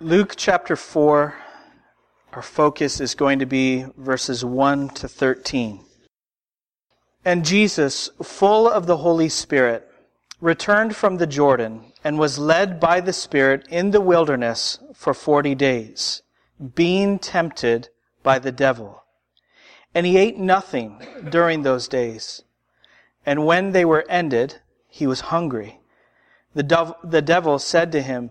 Luke chapter 4, our focus is going to be verses 1 to 13. And Jesus, full of the Holy Spirit, returned from the Jordan and was led by the Spirit in the wilderness for forty days, being tempted by the devil. And he ate nothing during those days. And when they were ended, he was hungry. The, dove, the devil said to him,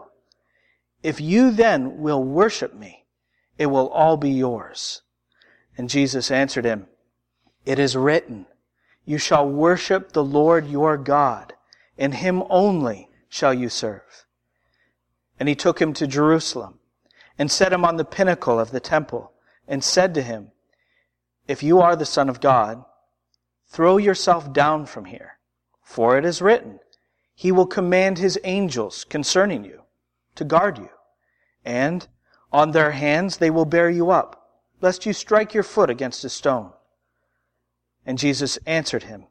If you then will worship me, it will all be yours. And Jesus answered him, It is written, You shall worship the Lord your God, and him only shall you serve. And he took him to Jerusalem, and set him on the pinnacle of the temple, and said to him, If you are the Son of God, throw yourself down from here, for it is written, He will command His angels concerning you to guard you. And on their hands they will bear you up, lest you strike your foot against a stone. And Jesus answered him,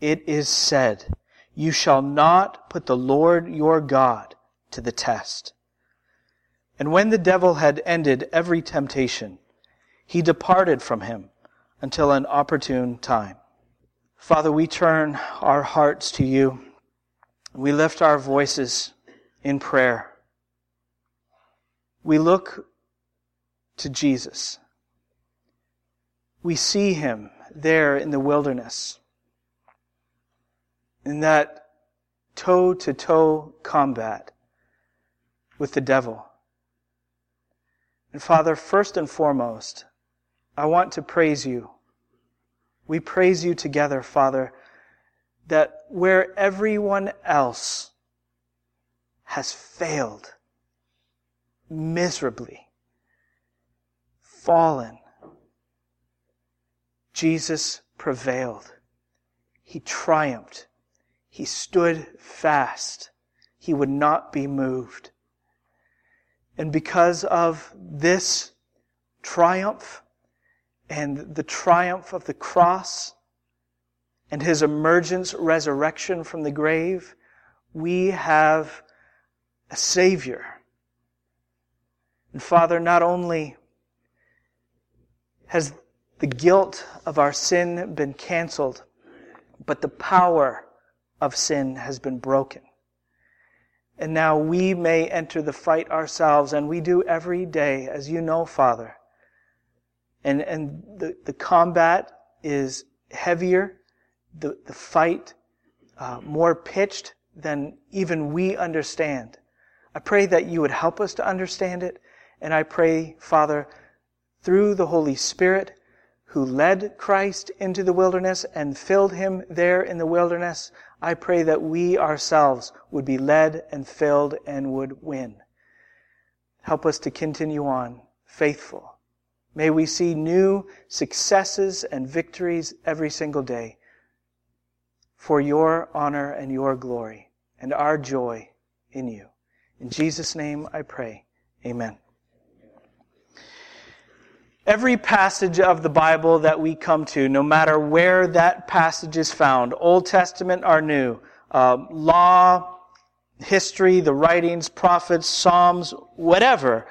It is said, You shall not put the Lord your God to the test. And when the devil had ended every temptation, he departed from him until an opportune time. Father, we turn our hearts to you. We lift our voices in prayer. We look to Jesus. We see him there in the wilderness, in that toe to toe combat with the devil. And Father, first and foremost, I want to praise you. We praise you together, Father, that where everyone else has failed, miserably, fallen, Jesus prevailed. He triumphed. He stood fast. He would not be moved. And because of this triumph and the triumph of the cross and his emergence, resurrection from the grave, we have a Savior and Father, not only has the guilt of our sin been canceled, but the power of sin has been broken. And now we may enter the fight ourselves, and we do every day, as you know, Father. And, and the, the combat is heavier, the, the fight uh, more pitched than even we understand. I pray that you would help us to understand it and I pray, Father, through the Holy Spirit, who led Christ into the wilderness and filled him there in the wilderness, I pray that we ourselves would be led and filled and would win. Help us to continue on faithful. May we see new successes and victories every single day for your honor and your glory and our joy in you. In Jesus' name I pray. Amen. Every passage of the Bible that we come to, no matter where that passage is found, Old Testament or New, uh, law, history, the writings, prophets, Psalms, whatever,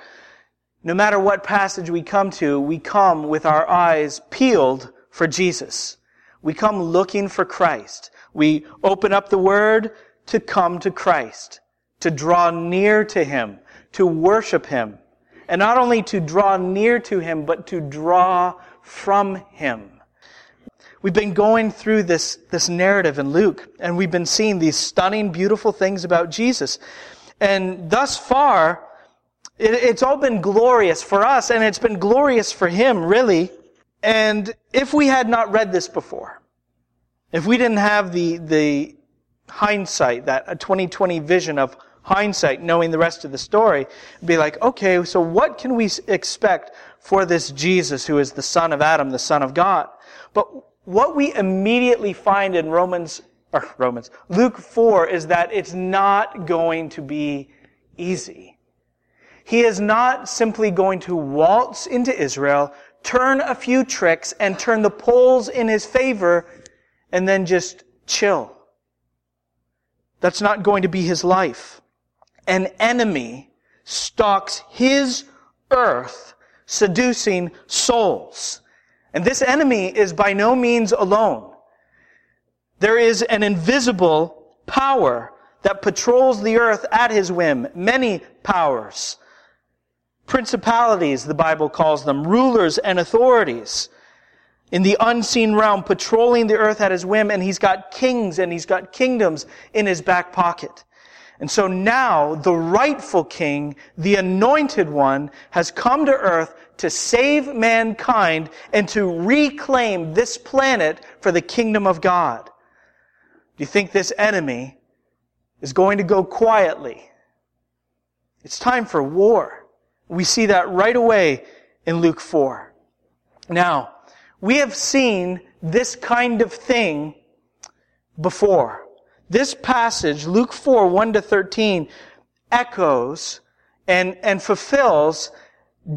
no matter what passage we come to, we come with our eyes peeled for Jesus. We come looking for Christ. We open up the Word to come to Christ, to draw near to Him, to worship Him, and not only to draw near to Him, but to draw from Him. We've been going through this, this narrative in Luke, and we've been seeing these stunning, beautiful things about Jesus. And thus far, it, it's all been glorious for us, and it's been glorious for Him, really. And if we had not read this before, if we didn't have the, the hindsight, that a 2020 vision of hindsight, knowing the rest of the story, be like, okay, so what can we expect for this Jesus who is the son of Adam, the son of God? But what we immediately find in Romans, or Romans, Luke 4 is that it's not going to be easy. He is not simply going to waltz into Israel, turn a few tricks, and turn the polls in his favor, and then just chill. That's not going to be his life. An enemy stalks his earth, seducing souls. And this enemy is by no means alone. There is an invisible power that patrols the earth at his whim. Many powers. Principalities, the Bible calls them. Rulers and authorities in the unseen realm, patrolling the earth at his whim, and he's got kings and he's got kingdoms in his back pocket. And so now the rightful king, the anointed one, has come to earth to save mankind and to reclaim this planet for the kingdom of God. Do you think this enemy is going to go quietly? It's time for war. We see that right away in Luke 4. Now, we have seen this kind of thing before. This passage, Luke 4, 1 to 13, echoes and, and fulfills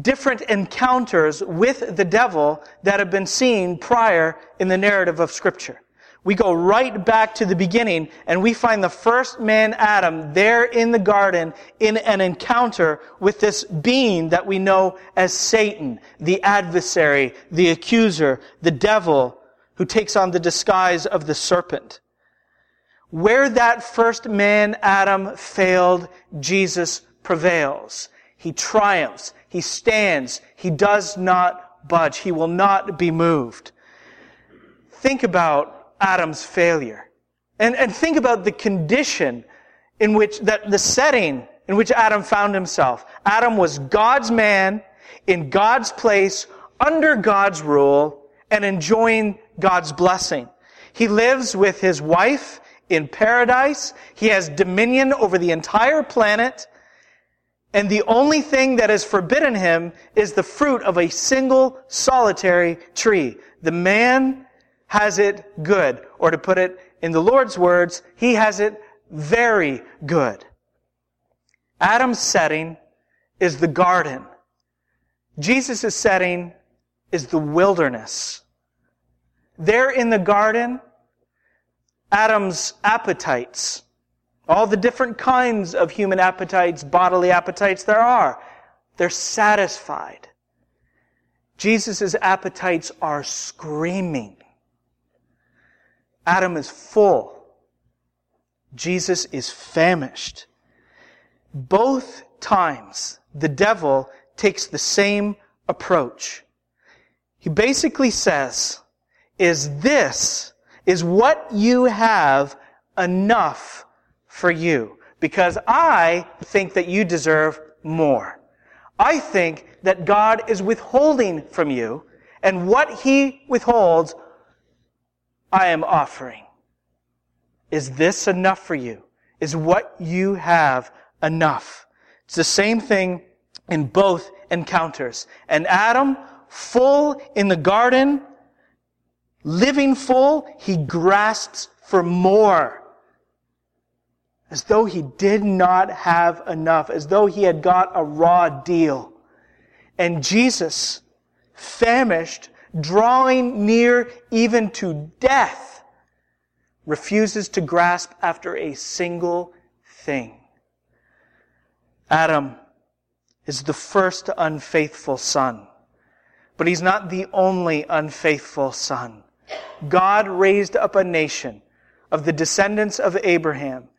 different encounters with the devil that have been seen prior in the narrative of scripture we go right back to the beginning and we find the first man, Adam, there in the garden in an encounter with this being that we know as Satan, the adversary, the accuser, the devil, who takes on the disguise of the serpent. Where that first man, Adam, failed, Jesus prevails. He triumphs. He stands. He does not budge. He will not be moved. Think about Adam's failure. And, and think about the condition in which, that the setting in which Adam found himself. Adam was God's man, in God's place, under God's rule, and enjoying God's blessing. He lives with his wife in paradise. He has dominion over the entire planet. And the only thing that is forbidden him is the fruit of a single solitary tree. The man has it good. Or to put it in the Lord's words, He has it very good. Adam's setting is the garden. Jesus' setting is the wilderness. There in the garden, Adam's appetites, all the different kinds of human appetites, bodily appetites there are, they're satisfied. Jesus' appetites are screaming. Adam is full. Jesus is famished. Both times, the devil takes the same approach. He basically says, is this, is what you have enough for you? Because I think that you deserve more. I think that God is withholding from you, and what He withholds I am offering. Is this enough for you? Is what you have enough? It's the same thing in both encounters. And Adam, full in the garden, living full, he grasps for more. As though he did not have enough, as though he had got a raw deal. And Jesus, famished, drawing near even to death, refuses to grasp after a single thing. Adam is the first unfaithful son, but he's not the only unfaithful son. God raised up a nation of the descendants of Abraham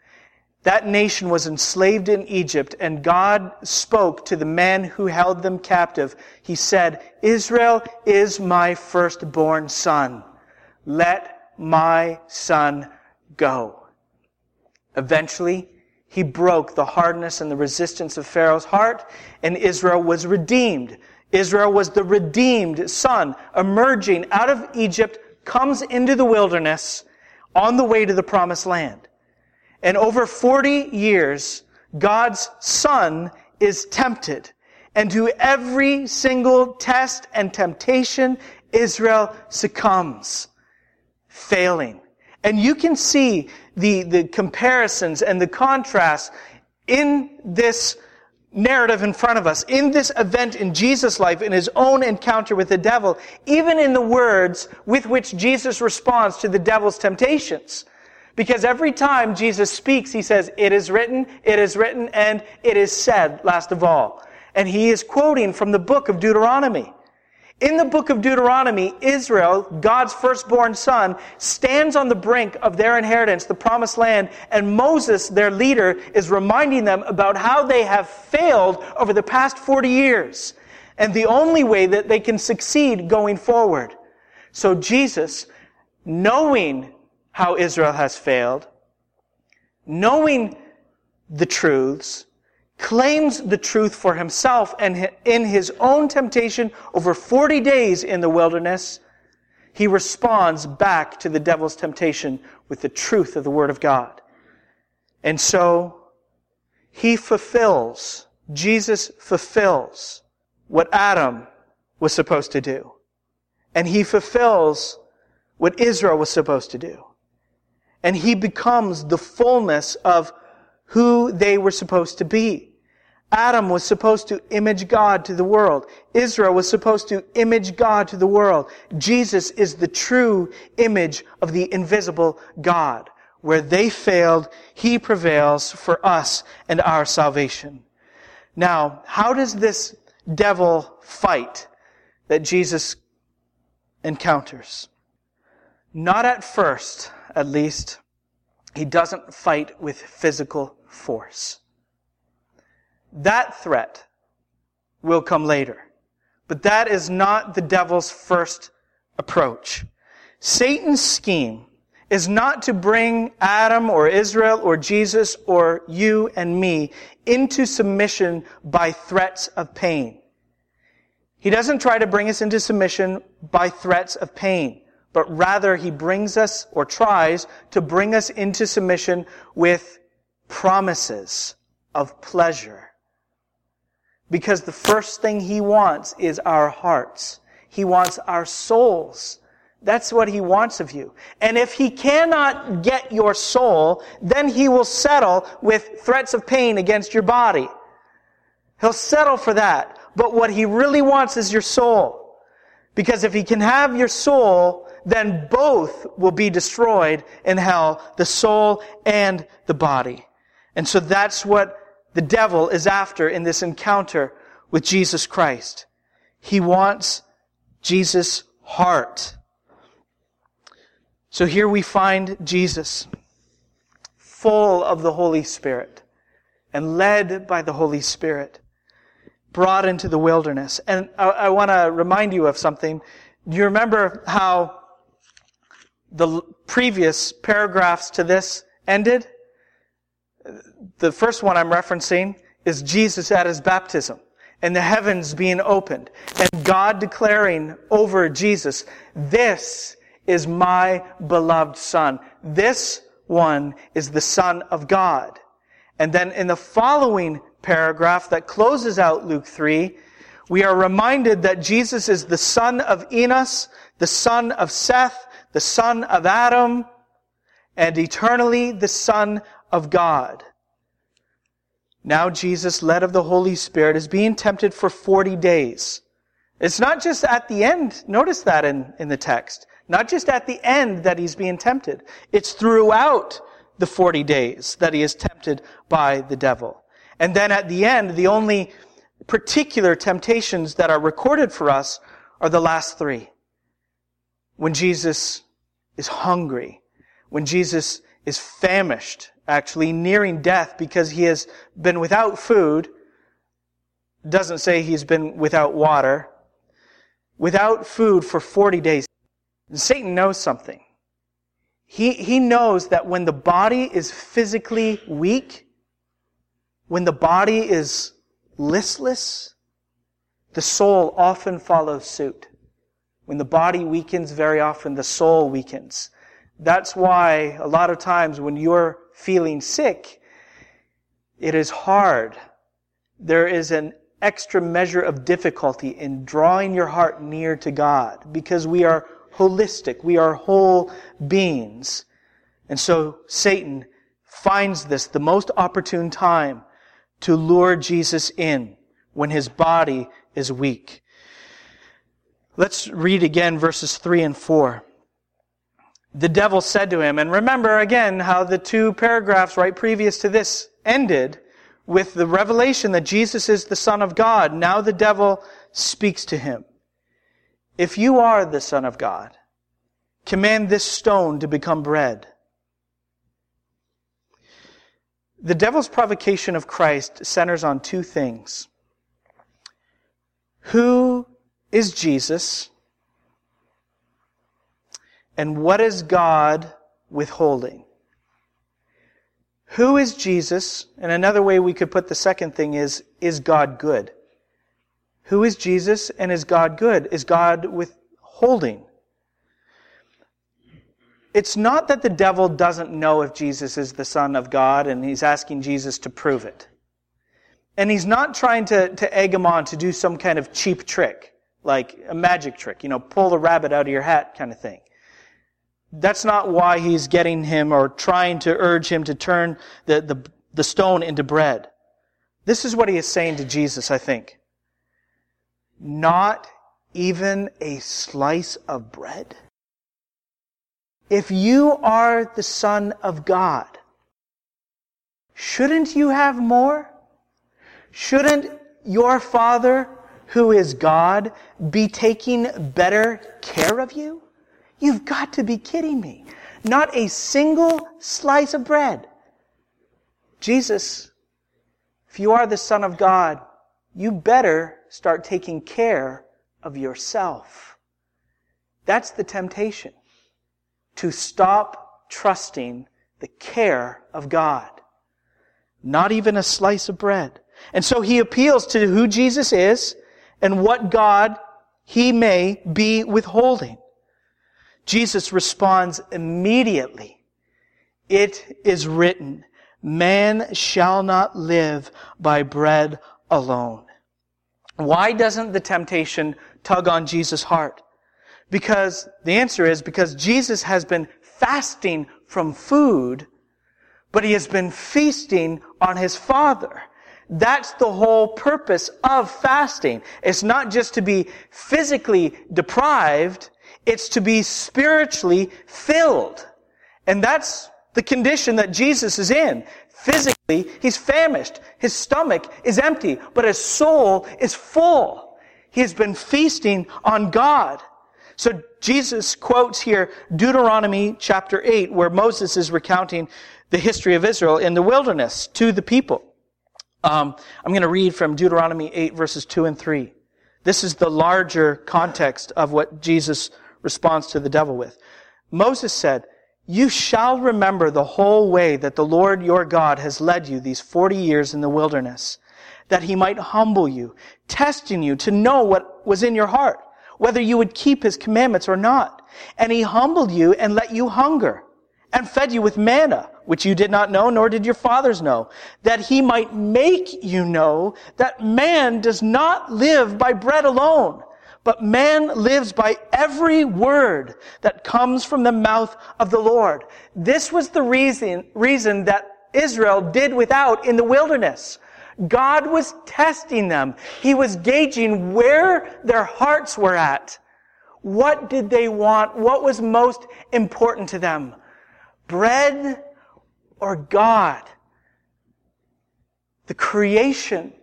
that nation was enslaved in Egypt, and God spoke to the man who held them captive. He said, Israel is my firstborn son. Let my son go. Eventually, he broke the hardness and the resistance of Pharaoh's heart, and Israel was redeemed. Israel was the redeemed son emerging out of Egypt, comes into the wilderness on the way to the promised land. And over 40 years, God's son is tempted. And to every single test and temptation, Israel succumbs, failing. And you can see the, the comparisons and the contrasts in this narrative in front of us, in this event in Jesus' life, in his own encounter with the devil, even in the words with which Jesus responds to the devil's temptations. Because every time Jesus speaks, he says, it is written, it is written, and it is said, last of all. And he is quoting from the book of Deuteronomy. In the book of Deuteronomy, Israel, God's firstborn son, stands on the brink of their inheritance, the promised land, and Moses, their leader, is reminding them about how they have failed over the past 40 years and the only way that they can succeed going forward. So Jesus, knowing how Israel has failed, knowing the truths, claims the truth for himself and in his own temptation over 40 days in the wilderness, he responds back to the devil's temptation with the truth of the Word of God. And so, he fulfills, Jesus fulfills what Adam was supposed to do. And he fulfills what Israel was supposed to do and he becomes the fullness of who they were supposed to be. Adam was supposed to image God to the world. Israel was supposed to image God to the world. Jesus is the true image of the invisible God. Where they failed, he prevails for us and our salvation. Now, how does this devil fight that Jesus encounters? Not at first at least, he doesn't fight with physical force. That threat will come later. But that is not the devil's first approach. Satan's scheme is not to bring Adam or Israel or Jesus or you and me into submission by threats of pain. He doesn't try to bring us into submission by threats of pain but rather he brings us or tries to bring us into submission with promises of pleasure. Because the first thing he wants is our hearts. He wants our souls. That's what he wants of you. And if he cannot get your soul, then he will settle with threats of pain against your body. He'll settle for that. But what he really wants is your soul. Because if he can have your soul, then both will be destroyed in hell, the soul and the body. And so that's what the devil is after in this encounter with Jesus Christ. He wants Jesus' heart. So here we find Jesus full of the Holy Spirit and led by the Holy Spirit, brought into the wilderness. And I, I want to remind you of something. Do you remember how the previous paragraphs to this ended. The first one I'm referencing is Jesus at his baptism and the heavens being opened and God declaring over Jesus, this is my beloved son. This one is the son of God. And then in the following paragraph that closes out Luke 3, we are reminded that Jesus is the son of Enos, the son of Seth, the son of Adam, and eternally the son of God. Now Jesus, led of the Holy Spirit, is being tempted for 40 days. It's not just at the end, notice that in, in the text. Not just at the end that he's being tempted. It's throughout the 40 days that he is tempted by the devil. And then at the end, the only particular temptations that are recorded for us are the last three when Jesus is hungry, when Jesus is famished, actually nearing death because he has been without food, doesn't say he's been without water, without food for 40 days. Satan knows something. He, he knows that when the body is physically weak, when the body is listless, the soul often follows suit. When the body weakens, very often the soul weakens. That's why a lot of times when you're feeling sick, it is hard. There is an extra measure of difficulty in drawing your heart near to God because we are holistic. We are whole beings. And so Satan finds this the most opportune time to lure Jesus in when his body is weak. Let's read again verses 3 and 4. The devil said to him, and remember again how the two paragraphs right previous to this ended with the revelation that Jesus is the Son of God. Now the devil speaks to him. If you are the Son of God, command this stone to become bread. The devil's provocation of Christ centers on two things. Who is Jesus? And what is God withholding? Who is Jesus? And another way we could put the second thing is, is God good? Who is Jesus and is God good? Is God withholding? It's not that the devil doesn't know if Jesus is the Son of God and he's asking Jesus to prove it. And he's not trying to, to egg him on to do some kind of cheap trick, like a magic trick, you know, pull the rabbit out of your hat kind of thing. That's not why he's getting him or trying to urge him to turn the, the, the stone into bread. This is what he is saying to Jesus, I think. Not even a slice of bread? If you are the Son of God, shouldn't you have more? Shouldn't your Father, who is God, be taking better care of you? You've got to be kidding me. Not a single slice of bread. Jesus, if you are the Son of God, you better start taking care of yourself. That's the temptation to stop trusting the care of God. Not even a slice of bread. And so he appeals to who Jesus is and what God he may be withholding. Jesus responds immediately. It is written, man shall not live by bread alone. Why doesn't the temptation tug on Jesus' heart? Because the answer is because Jesus has been fasting from food, but he has been feasting on his Father. That's the whole purpose of fasting. It's not just to be physically deprived, it's to be spiritually filled. And that's the condition that Jesus is in. Physically, he's famished. His stomach is empty, but his soul is full. He has been feasting on God. So Jesus quotes here Deuteronomy chapter 8, where Moses is recounting the history of Israel in the wilderness to the people. Um, I'm going to read from Deuteronomy 8, verses 2 and 3. This is the larger context of what Jesus responds to the devil with. Moses said, You shall remember the whole way that the Lord your God has led you these 40 years in the wilderness, that he might humble you, testing you to know what was in your heart whether you would keep his commandments or not. And he humbled you and let you hunger and fed you with manna, which you did not know, nor did your fathers know, that he might make you know that man does not live by bread alone, but man lives by every word that comes from the mouth of the Lord. This was the reason, reason that Israel did without in the wilderness. God was testing them. He was gauging where their hearts were at. What did they want? What was most important to them? Bread or God? The creation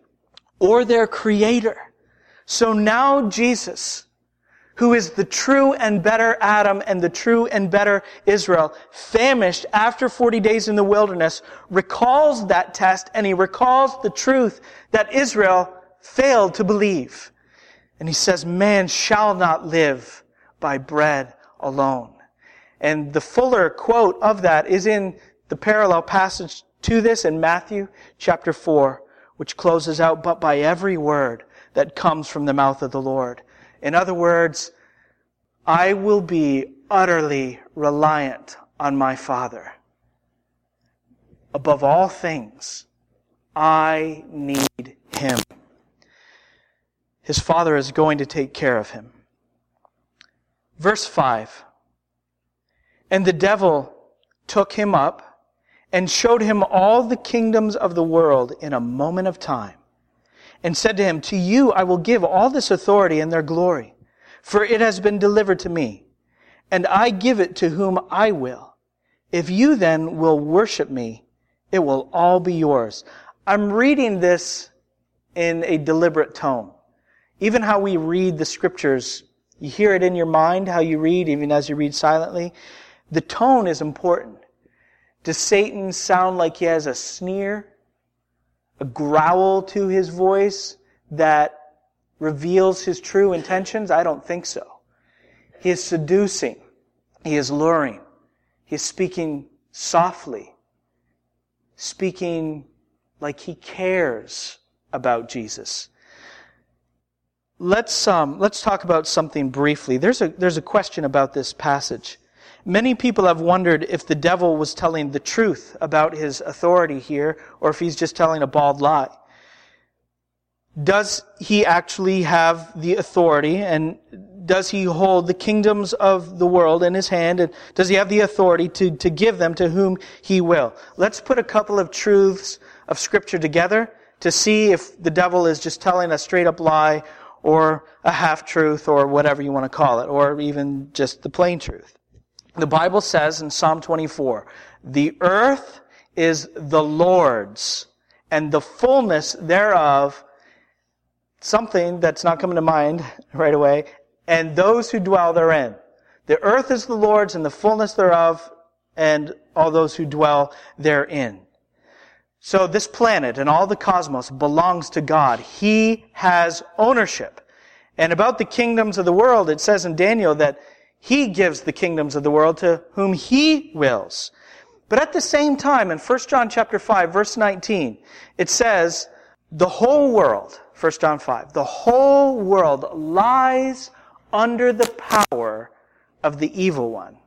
or their creator? So now Jesus who is the true and better Adam and the true and better Israel, famished after 40 days in the wilderness, recalls that test and he recalls the truth that Israel failed to believe. And he says, man shall not live by bread alone. And the fuller quote of that is in the parallel passage to this in Matthew chapter 4, which closes out, but by every word that comes from the mouth of the Lord. In other words, I will be utterly reliant on my Father. Above all things, I need him. His father is going to take care of him. Verse 5 And the devil took him up and showed him all the kingdoms of the world in a moment of time, and said to him, To you I will give all this authority and their glory, for it has been delivered to me, and I give it to whom I will. If you then will worship me, it will all be yours. I'm reading this in a deliberate tone. Even how we read the scriptures, you hear it in your mind, how you read, even as you read silently. The tone is important. Does Satan sound like he has a sneer, a growl to his voice that reveals his true intentions? I don't think so. He is seducing. He is luring. He is speaking softly, speaking like he cares about Jesus. Let's, um, let's talk about something briefly. There's a, there's a question about this passage. Many people have wondered if the devil was telling the truth about his authority here, or if he's just telling a bald lie. Does he actually have the authority, and does he hold the kingdoms of the world in his hand, and does he have the authority to, to give them to whom he will? Let's put a couple of truths of scripture together to see if the devil is just telling a straight up lie or a half truth or whatever you want to call it, or even just the plain truth. The Bible says in Psalm 24, the earth is the Lord's and the fullness thereof, something that's not coming to mind right away, and those who dwell therein. The earth is the Lord's and the fullness thereof, and all those who dwell therein. So this planet and all the cosmos belongs to God. He has ownership. And about the kingdoms of the world, it says in Daniel that he gives the kingdoms of the world to whom he wills. But at the same time, in 1 John chapter 5, verse 19, it says, the whole world, 1 John 5, the whole world lies under the power of the evil one.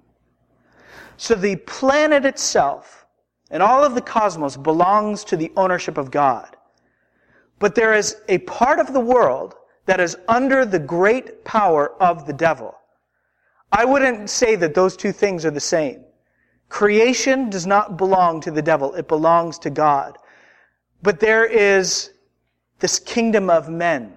So the planet itself and all of the cosmos belongs to the ownership of God. But there is a part of the world that is under the great power of the devil. I wouldn't say that those two things are the same. Creation does not belong to the devil. It belongs to God. But there is this kingdom of men.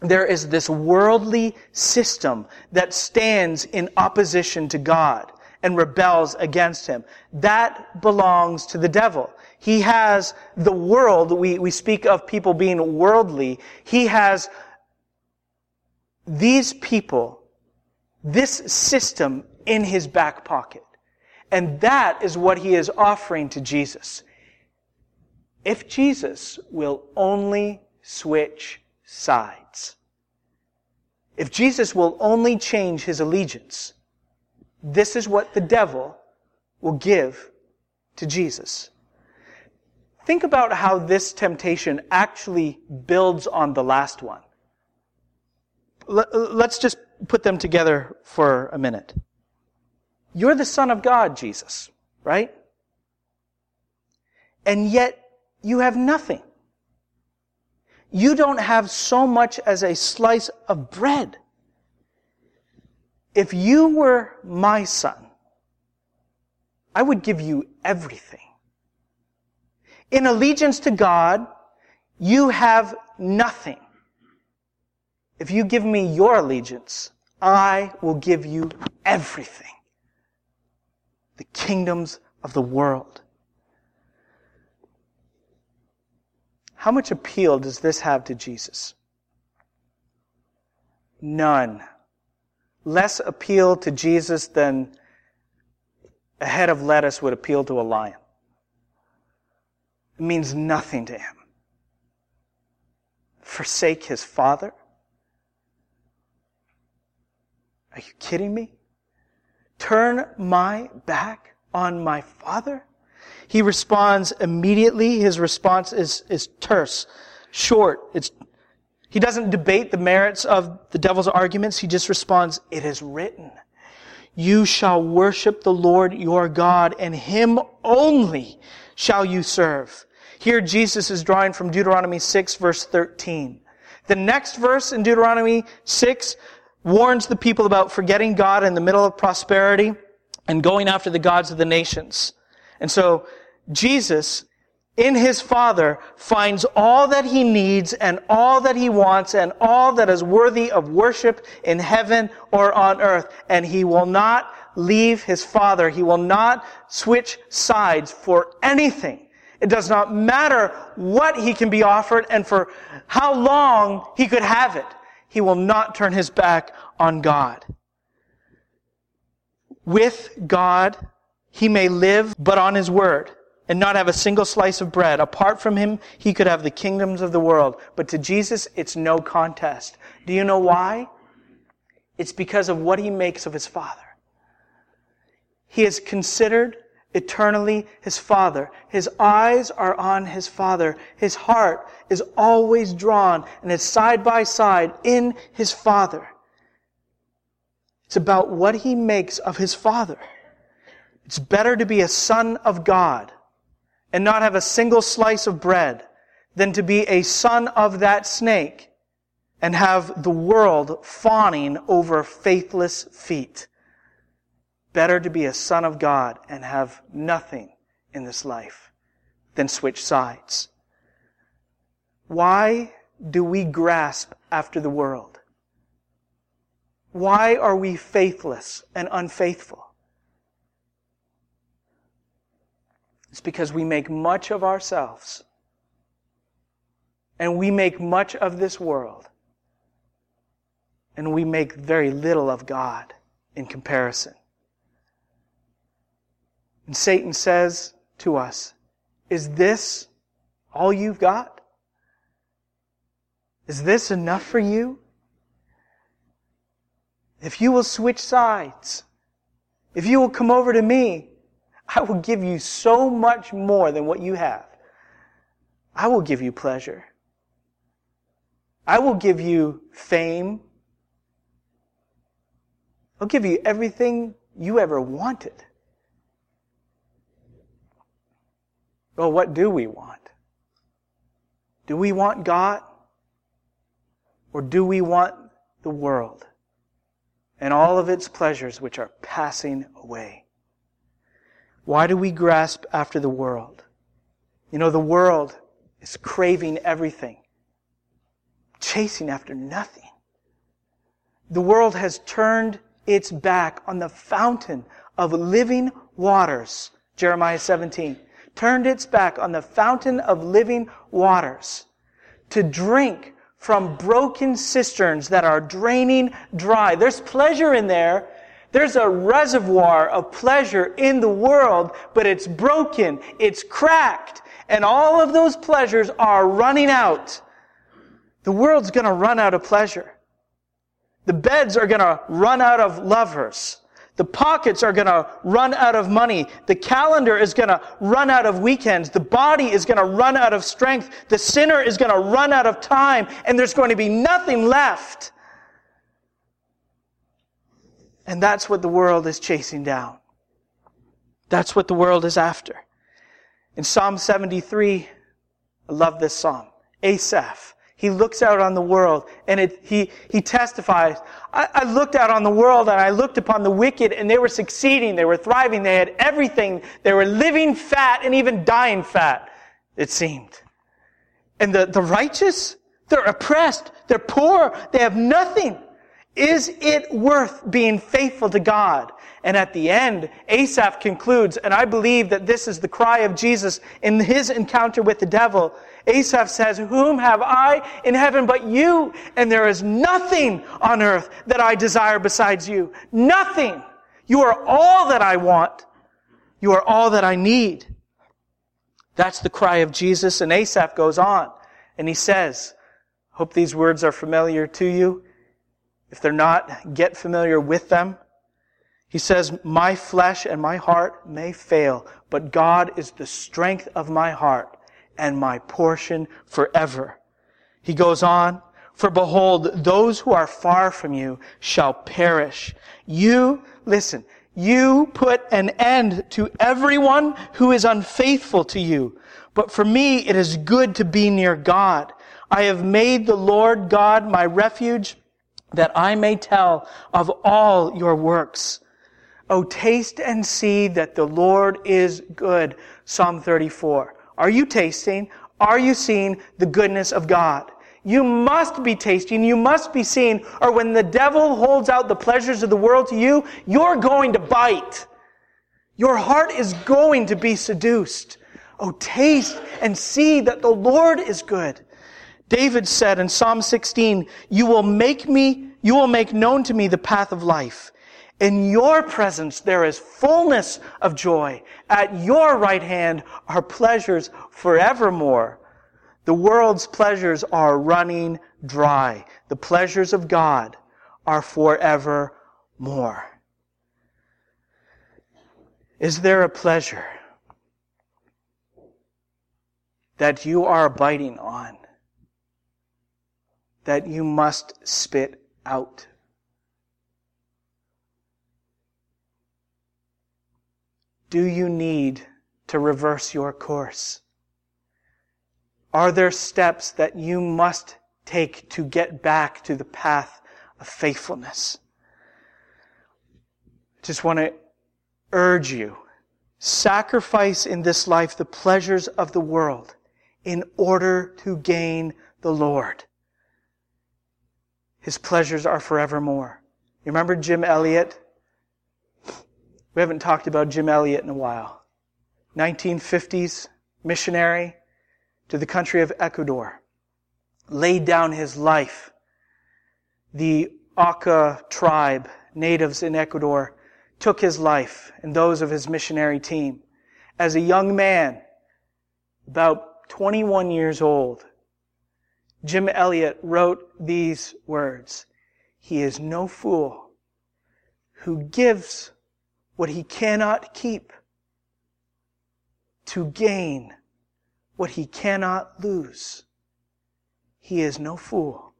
There is this worldly system that stands in opposition to God and rebels against him. That belongs to the devil. He has the world. We, we speak of people being worldly. He has these people, this system in his back pocket. And that is what he is offering to Jesus. If Jesus will only switch sides, if Jesus will only change his allegiance, this is what the devil will give to Jesus. Think about how this temptation actually builds on the last one. Let's just put them together for a minute. You're the Son of God, Jesus, right? And yet you have nothing. You don't have so much as a slice of bread. If you were my son, I would give you everything. In allegiance to God, you have nothing. If you give me your allegiance, I will give you everything. The kingdoms of the world. How much appeal does this have to Jesus? None less appeal to Jesus than a head of lettuce would appeal to a lion. It means nothing to him. Forsake his father? Are you kidding me? Turn my back on my father? He responds immediately. His response is, is terse, short. It's he doesn't debate the merits of the devil's arguments. He just responds, it is written. You shall worship the Lord your God and him only shall you serve. Here, Jesus is drawing from Deuteronomy 6, verse 13. The next verse in Deuteronomy 6 warns the people about forgetting God in the middle of prosperity and going after the gods of the nations. And so, Jesus, in his Father, finds all that he needs and all that he wants and all that is worthy of worship in heaven or on earth. And he will not leave his Father. He will not switch sides for anything. It does not matter what he can be offered and for how long he could have it. He will not turn his back on God. With God, he may live but on his word and not have a single slice of bread. Apart from him, he could have the kingdoms of the world. But to Jesus, it's no contest. Do you know why? It's because of what he makes of his Father. He is considered eternally his Father. His eyes are on his Father. His heart is always drawn and is side by side in his Father. It's about what he makes of his Father. It's better to be a son of God and not have a single slice of bread than to be a son of that snake and have the world fawning over faithless feet. Better to be a son of God and have nothing in this life than switch sides. Why do we grasp after the world? Why are we faithless and unfaithful? It's because we make much of ourselves and we make much of this world and we make very little of God in comparison. And Satan says to us, Is this all you've got? Is this enough for you? If you will switch sides, if you will come over to me, I will give you so much more than what you have. I will give you pleasure. I will give you fame. I'll give you everything you ever wanted. Well, what do we want? Do we want God? Or do we want the world and all of its pleasures which are passing away? Why do we grasp after the world? You know, the world is craving everything, chasing after nothing. The world has turned its back on the fountain of living waters, Jeremiah 17 turned its back on the fountain of living waters to drink from broken cisterns that are draining dry. There's pleasure in there. There's a reservoir of pleasure in the world, but it's broken, it's cracked, and all of those pleasures are running out. The world's gonna run out of pleasure. The beds are gonna run out of lovers. The pockets are going to run out of money. The calendar is going to run out of weekends. The body is going to run out of strength. The sinner is going to run out of time and there's going to be nothing left. And that's what the world is chasing down. That's what the world is after. In Psalm 73, I love this psalm. Asaph he looks out on the world and it, he, he testifies. I, I looked out on the world and I looked upon the wicked and they were succeeding. They were thriving. They had everything. They were living fat and even dying fat, it seemed. And the, the righteous, they're oppressed. They're poor. They have nothing. Is it worth being faithful to God? And at the end, Asaph concludes, and I believe that this is the cry of Jesus in his encounter with the devil. Asaph says, Whom have I in heaven but you? And there is nothing on earth that I desire besides you. Nothing. You are all that I want. You are all that I need. That's the cry of Jesus. And Asaph goes on and he says, Hope these words are familiar to you. If they're not, get familiar with them. He says, My flesh and my heart may fail, but God is the strength of my heart and my portion forever. He goes on, for behold, those who are far from you shall perish. You, listen, You put an end to everyone who is unfaithful to you. But for me, it is good to be near God. I have made the Lord God my refuge that I may tell of all your works. Oh, taste and see that the Lord is good. Psalm 34. Are you tasting? Are you seeing the goodness of God? You must be tasting, you must be seeing, or when the devil holds out the pleasures of the world to you, you're going to bite. Your heart is going to be seduced. Oh, taste and see that the Lord is good. David said in Psalm 16, you will make me, you will make known to me the path of life. In your presence there is fullness of joy. At your right hand are pleasures forevermore. The world's pleasures are running dry. The pleasures of God are forevermore. Is there a pleasure that you are biting on that you must spit out? Do you need to reverse your course? Are there steps that you must take to get back to the path of faithfulness? I just want to urge you sacrifice in this life the pleasures of the world in order to gain the Lord. His pleasures are forevermore. You remember Jim Elliot? We haven't talked about Jim Elliot in a while. 1950s missionary to the country of Ecuador, laid down his life. The Auca tribe, natives in Ecuador, took his life and those of his missionary team. As a young man, about 21 years old, Jim Elliot wrote these words. He is no fool who gives what he cannot keep to gain what he cannot lose. He is no fool.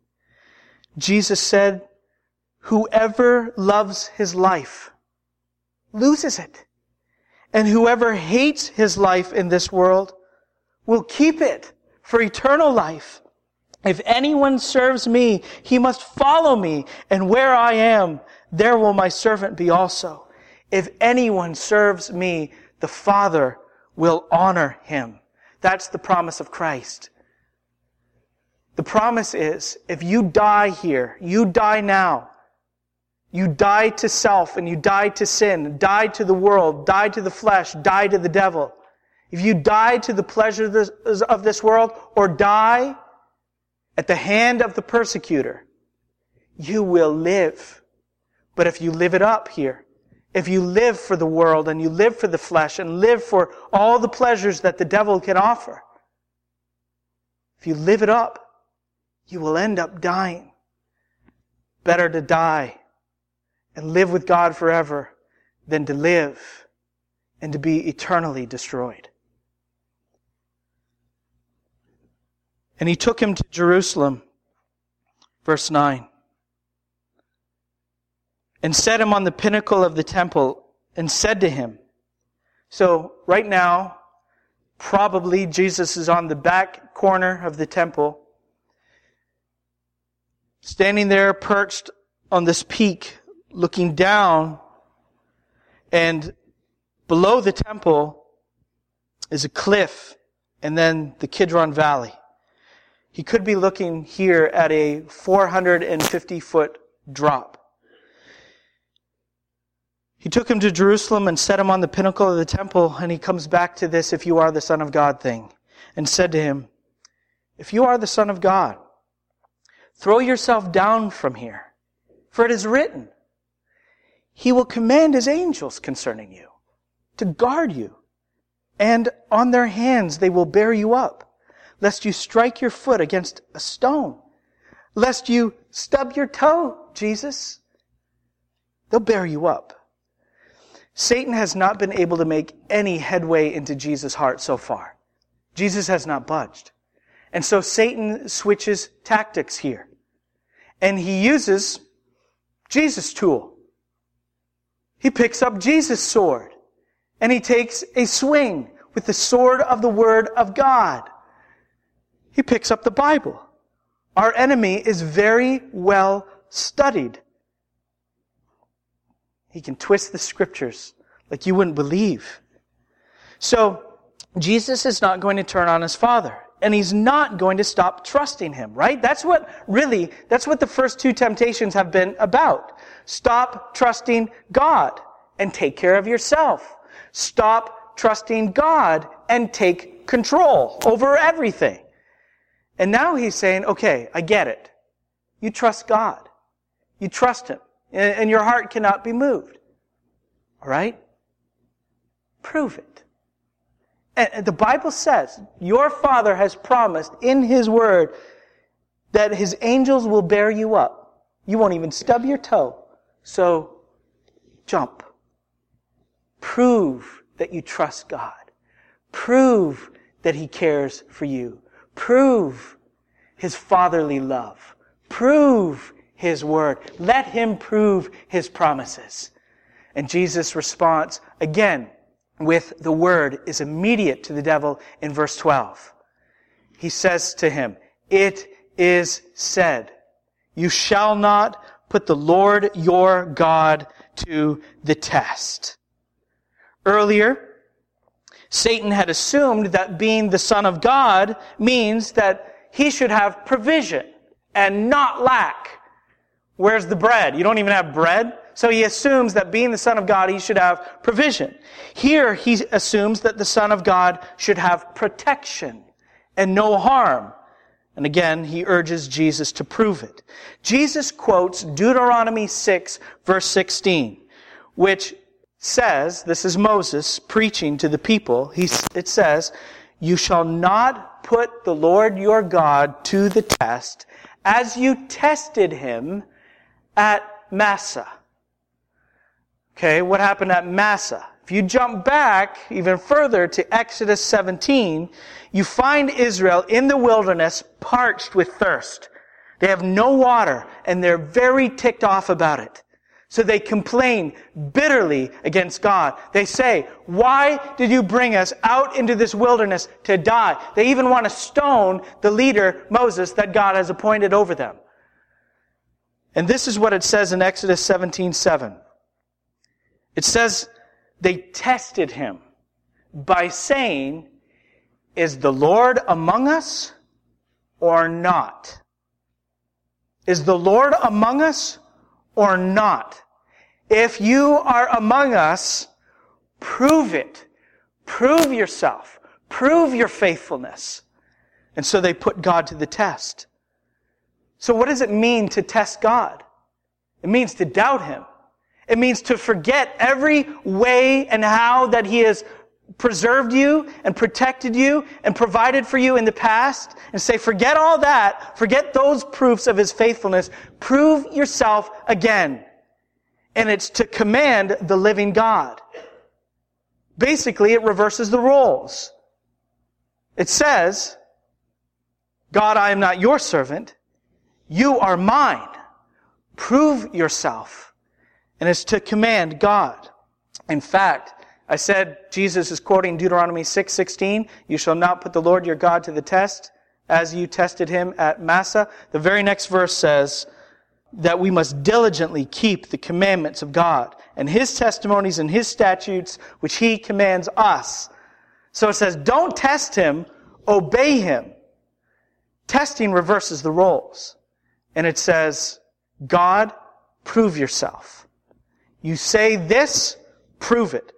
Jesus said, whoever loves his life loses it. And whoever hates his life in this world will keep it for eternal life. If anyone serves me, he must follow me, and where I am, there will my servant be also. If anyone serves me, the Father will honor him. That's the promise of Christ. The promise is, if you die here, you die now. You die to self and you die to sin, die to the world, die to the flesh, die to the devil. If you die to the pleasures of this world or die at the hand of the persecutor, you will live. But if you live it up here, if you live for the world and you live for the flesh and live for all the pleasures that the devil can offer, if you live it up, you will end up dying. Better to die and live with God forever than to live and to be eternally destroyed. And he took him to Jerusalem, verse 9 and set him on the pinnacle of the temple and said to him, so right now, probably Jesus is on the back corner of the temple, standing there perched on this peak, looking down, and below the temple is a cliff, and then the Kidron Valley. He could be looking here at a 450 foot drop. He took him to Jerusalem and set him on the pinnacle of the temple, and he comes back to this, if you are the Son of God thing, and said to him, If you are the Son of God, throw yourself down from here, for it is written, He will command His angels concerning you, to guard you, and on their hands they will bear you up, lest you strike your foot against a stone, lest you stub your toe, Jesus. They'll bear you up. Satan has not been able to make any headway into Jesus' heart so far. Jesus has not budged. And so Satan switches tactics here. And he uses Jesus' tool. He picks up Jesus' sword and he takes a swing with the sword of the Word of God. He picks up the Bible. Our enemy is very well studied. He can twist the scriptures like you wouldn't believe. So, Jesus is not going to turn on his father. And he's not going to stop trusting him, right? That's what really, that's what the first two temptations have been about. Stop trusting God and take care of yourself. Stop trusting God and take control over everything. And now he's saying, okay, I get it. You trust God. You trust Him. And your heart cannot be moved. All right? Prove it. And the Bible says, your Father has promised in His Word that His angels will bear you up. You won't even stub your toe. So, jump. Prove that you trust God. Prove that He cares for you. Prove His fatherly love. Prove His word. Let Him prove His promises. And Jesus' response, again, with the word is immediate to the devil in verse 12. He says to him, It is said, You shall not put the Lord your God to the test. Earlier, Satan had assumed that being the Son of God means that he should have provision and not lack. Where's the bread? You don't even have bread? So he assumes that being the Son of God, he should have provision. Here, he assumes that the Son of God should have protection and no harm. And again, he urges Jesus to prove it. Jesus quotes Deuteronomy 6, verse 16, which says, this is Moses preaching to the people, he, it says, You shall not put the Lord your God to the test as you tested him at Massah. Okay, what happened at Massah? If you jump back even further to Exodus 17, you find Israel in the wilderness parched with thirst. They have no water and they're very ticked off about it. So they complain bitterly against God. They say, why did you bring us out into this wilderness to die? They even want to stone the leader, Moses, that God has appointed over them. And this is what it says in Exodus 17, 7. It says they tested him by saying, is the Lord among us or not? Is the Lord among us or not? If you are among us, prove it. Prove yourself. Prove your faithfulness. And so they put God to the test. So what does it mean to test God? It means to doubt Him. It means to forget every way and how that He has preserved you and protected you and provided for you in the past and say, forget all that. Forget those proofs of His faithfulness. Prove yourself again and it's to command the living God. Basically, it reverses the roles. It says, God, I am not your servant. You are mine. Prove yourself. And it's to command God. In fact, I said Jesus is quoting Deuteronomy 6:16, you shall not put the Lord your God to the test as you tested him at Massah. The very next verse says, that we must diligently keep the commandments of God and His testimonies and His statutes, which He commands us. So it says, don't test Him, obey Him. Testing reverses the roles. And it says, God, prove yourself. You say this, prove it.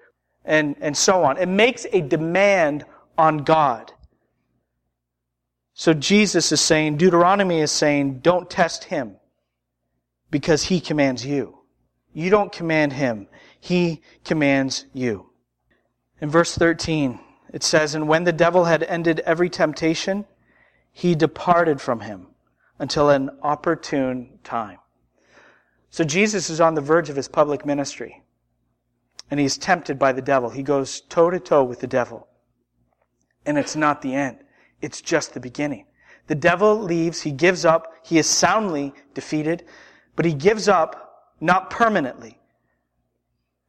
And, and so on. It makes a demand on God. So Jesus is saying, Deuteronomy is saying, don't test Him because he commands you. You don't command him. He commands you. In verse 13, it says, And when the devil had ended every temptation, he departed from him until an opportune time. So Jesus is on the verge of his public ministry. And he's tempted by the devil. He goes toe to toe with the devil. And it's not the end. It's just the beginning. The devil leaves. He gives up. He is soundly defeated. But he gives up, not permanently.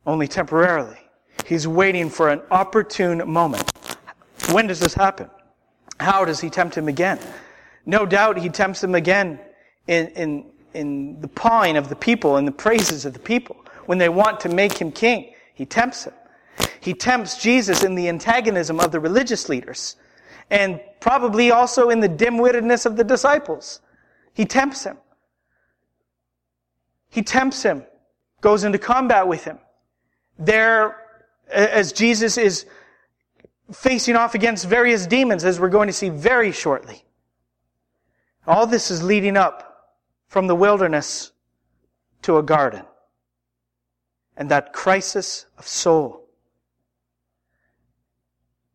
only temporarily. He's waiting for an opportune moment. When does this happen? How does he tempt him again? No doubt he tempts him again in, in, in the pawing of the people and the praises of the people. When they want to make him king, he tempts him. He tempts Jesus in the antagonism of the religious leaders and probably also in the dim-wittedness of the disciples. He tempts him. He tempts him, goes into combat with him. There, as Jesus is facing off against various demons, as we're going to see very shortly. All this is leading up from the wilderness to a garden. And that crisis of soul.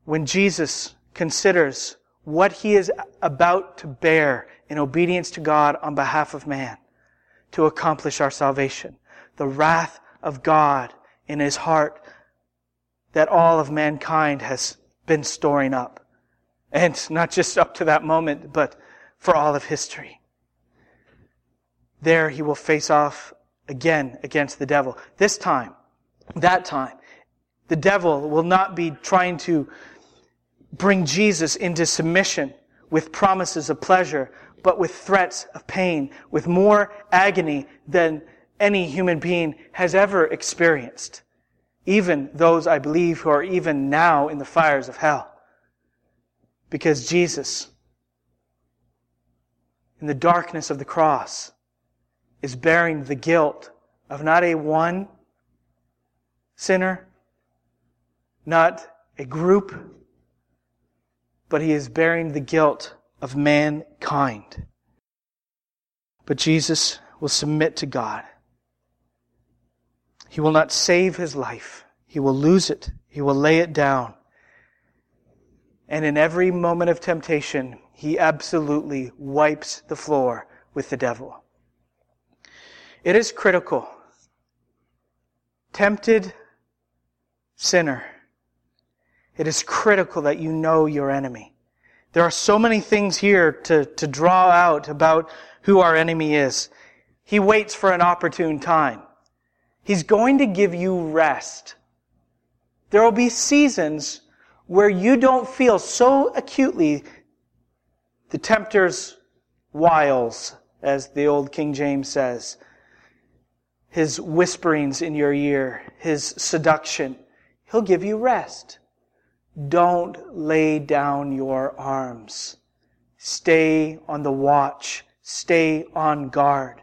When Jesus considers what he is about to bear in obedience to God on behalf of man to accomplish our salvation. The wrath of God in his heart that all of mankind has been storing up. And not just up to that moment, but for all of history. There he will face off again against the devil. This time, that time, the devil will not be trying to bring Jesus into submission with promises of pleasure, but with threats of pain, with more agony than any human being has ever experienced. Even those, I believe, who are even now in the fires of hell. Because Jesus, in the darkness of the cross, is bearing the guilt of not a one sinner, not a group, but he is bearing the guilt of mankind. But Jesus will submit to God. He will not save his life. He will lose it. He will lay it down. And in every moment of temptation, he absolutely wipes the floor with the devil. It is critical. Tempted sinner it is critical that you know your enemy. There are so many things here to, to draw out about who our enemy is. He waits for an opportune time. He's going to give you rest. There will be seasons where you don't feel so acutely the tempter's wiles, as the old King James says, his whisperings in your ear, his seduction. He'll give you rest. Don't lay down your arms. Stay on the watch. Stay on guard.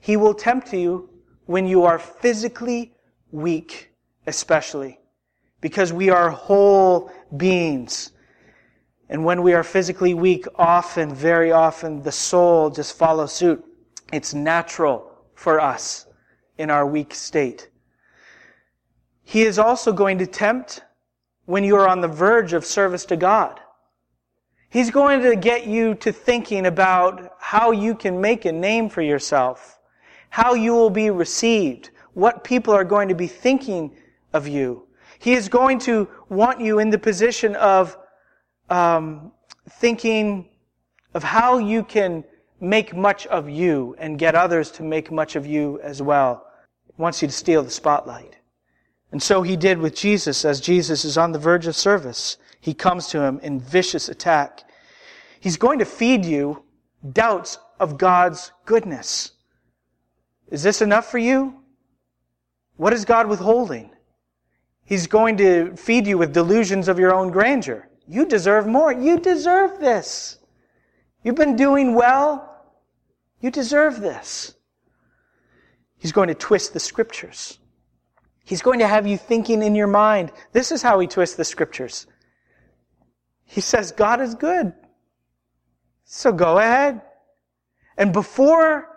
He will tempt you when you are physically weak, especially, because we are whole beings. And when we are physically weak, often, very often, the soul just follows suit. It's natural for us in our weak state. He is also going to tempt when you are on the verge of service to God. He's going to get you to thinking about how you can make a name for yourself, how you will be received, what people are going to be thinking of you. He is going to want you in the position of um, thinking of how you can make much of you and get others to make much of you as well. He wants you to steal the spotlight. And so he did with Jesus as Jesus is on the verge of service. He comes to him in vicious attack. He's going to feed you doubts of God's goodness. Is this enough for you? What is God withholding? He's going to feed you with delusions of your own grandeur. You deserve more. You deserve this. You've been doing well. You deserve this. He's going to twist the scriptures. He's going to have you thinking in your mind. This is how he twists the scriptures. He says, God is good. So go ahead. And before,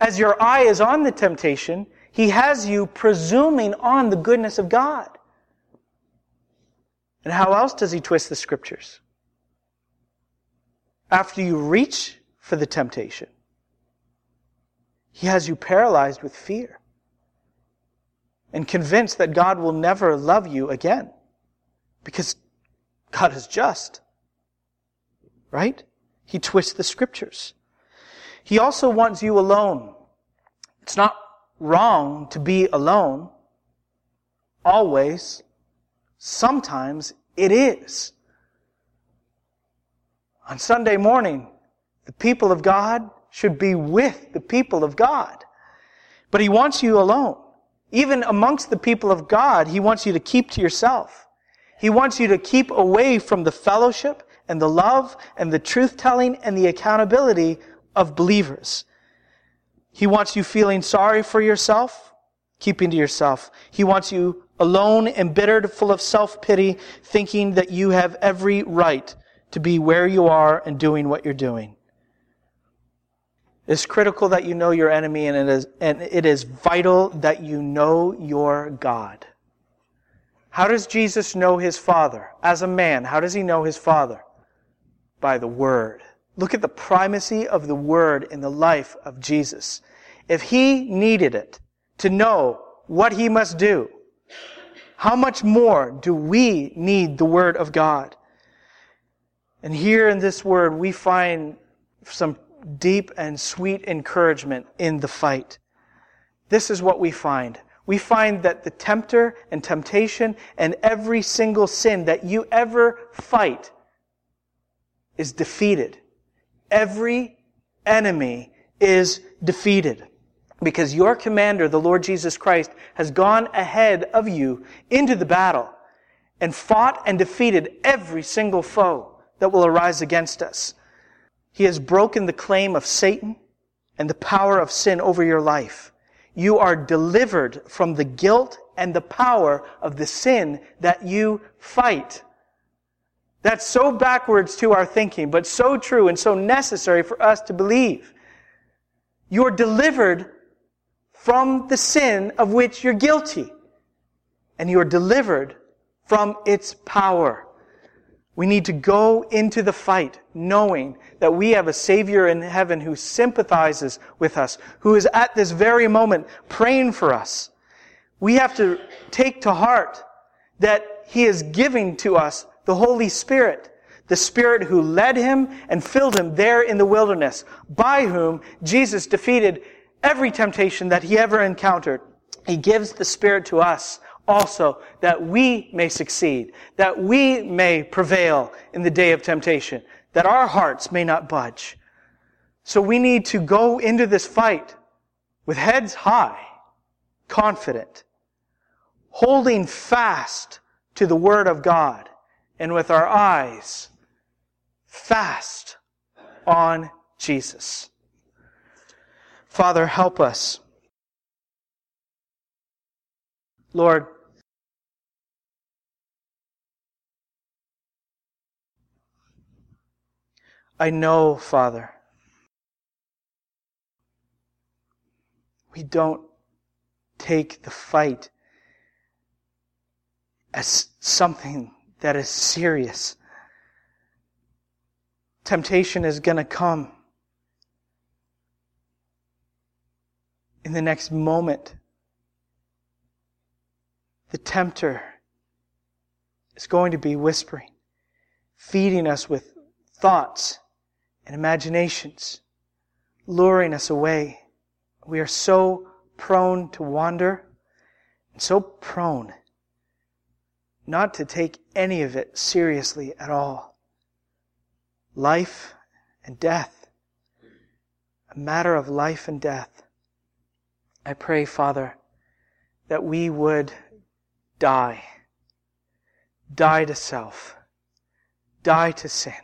as your eye is on the temptation, he has you presuming on the goodness of God. And how else does he twist the scriptures? After you reach for the temptation, he has you paralyzed with fear and convinced that God will never love you again because God is just. Right? He twists the scriptures. He also wants you alone. It's not wrong to be alone. always. Sometimes it is. On Sunday morning, the people of God should be with the people of God. But He wants you alone. Even amongst the people of God, He wants you to keep to yourself. He wants you to keep away from the fellowship and the love and the truth telling and the accountability of believers. He wants you feeling sorry for yourself, keeping to yourself. He wants you alone, embittered, full of self-pity, thinking that you have every right to be where you are and doing what you're doing. It's critical that you know your enemy and it is, and it is vital that you know your God. How does Jesus know his Father? As a man, how does he know his Father? By the Word. Look at the primacy of the Word in the life of Jesus. If he needed it to know what he must do, how much more do we need the Word of God? And here in this Word, we find some deep and sweet encouragement in the fight. This is what we find. We find that the tempter and temptation and every single sin that you ever fight is defeated. Every enemy is defeated because your commander, the Lord Jesus Christ, has gone ahead of you into the battle and fought and defeated every single foe that will arise against us. He has broken the claim of Satan and the power of sin over your life. You are delivered from the guilt and the power of the sin that you fight. That's so backwards to our thinking, but so true and so necessary for us to believe. You're delivered from the sin of which you're guilty. And you're delivered from its power. We need to go into the fight knowing that we have a Savior in heaven who sympathizes with us, who is at this very moment praying for us. We have to take to heart that He is giving to us the Holy Spirit, the Spirit who led Him and filled Him there in the wilderness, by whom Jesus defeated every temptation that He ever encountered. He gives the Spirit to us also that we may succeed, that we may prevail in the day of temptation, that our hearts may not budge. So we need to go into this fight with heads high, confident, holding fast to the Word of God, and with our eyes fast on Jesus. Father, help us. Lord, I know, Father, we don't take the fight as something that is serious. Temptation is going to come in the next moment. The tempter is going to be whispering, feeding us with thoughts and imaginations, luring us away. We are so prone to wander and so prone not to take any of it seriously at all. Life and death, a matter of life and death. I pray, Father, that we would die, die to self, die to sin,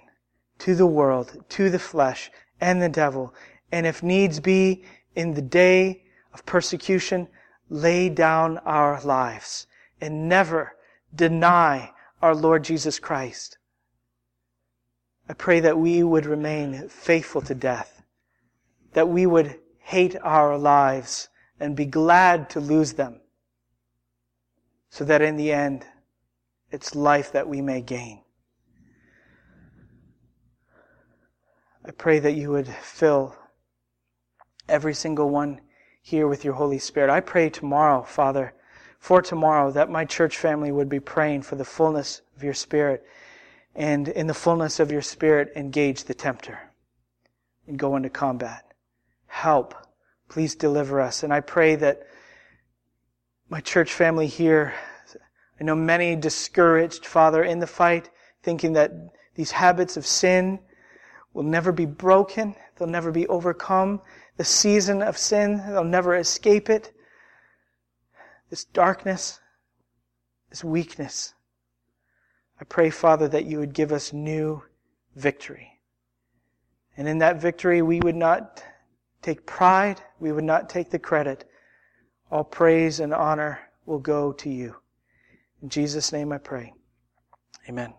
to the world, to the flesh, and the devil, and if needs be, in the day of persecution, lay down our lives and never deny our Lord Jesus Christ. I pray that we would remain faithful to death, that we would hate our lives and be glad to lose them, so that in the end, it's life that we may gain. I pray that you would fill every single one here with your Holy Spirit. I pray tomorrow, Father, for tomorrow that my church family would be praying for the fullness of your Spirit and in the fullness of your Spirit engage the tempter and go into combat. Help. Please deliver us. And I pray that my church family here I know many discouraged, Father, in the fight, thinking that these habits of sin will never be broken, they'll never be overcome. The season of sin, they'll never escape it. This darkness, this weakness. I pray, Father, that you would give us new victory. And in that victory, we would not take pride, we would not take the credit. All praise and honor will go to you. In Jesus' name I pray. Amen.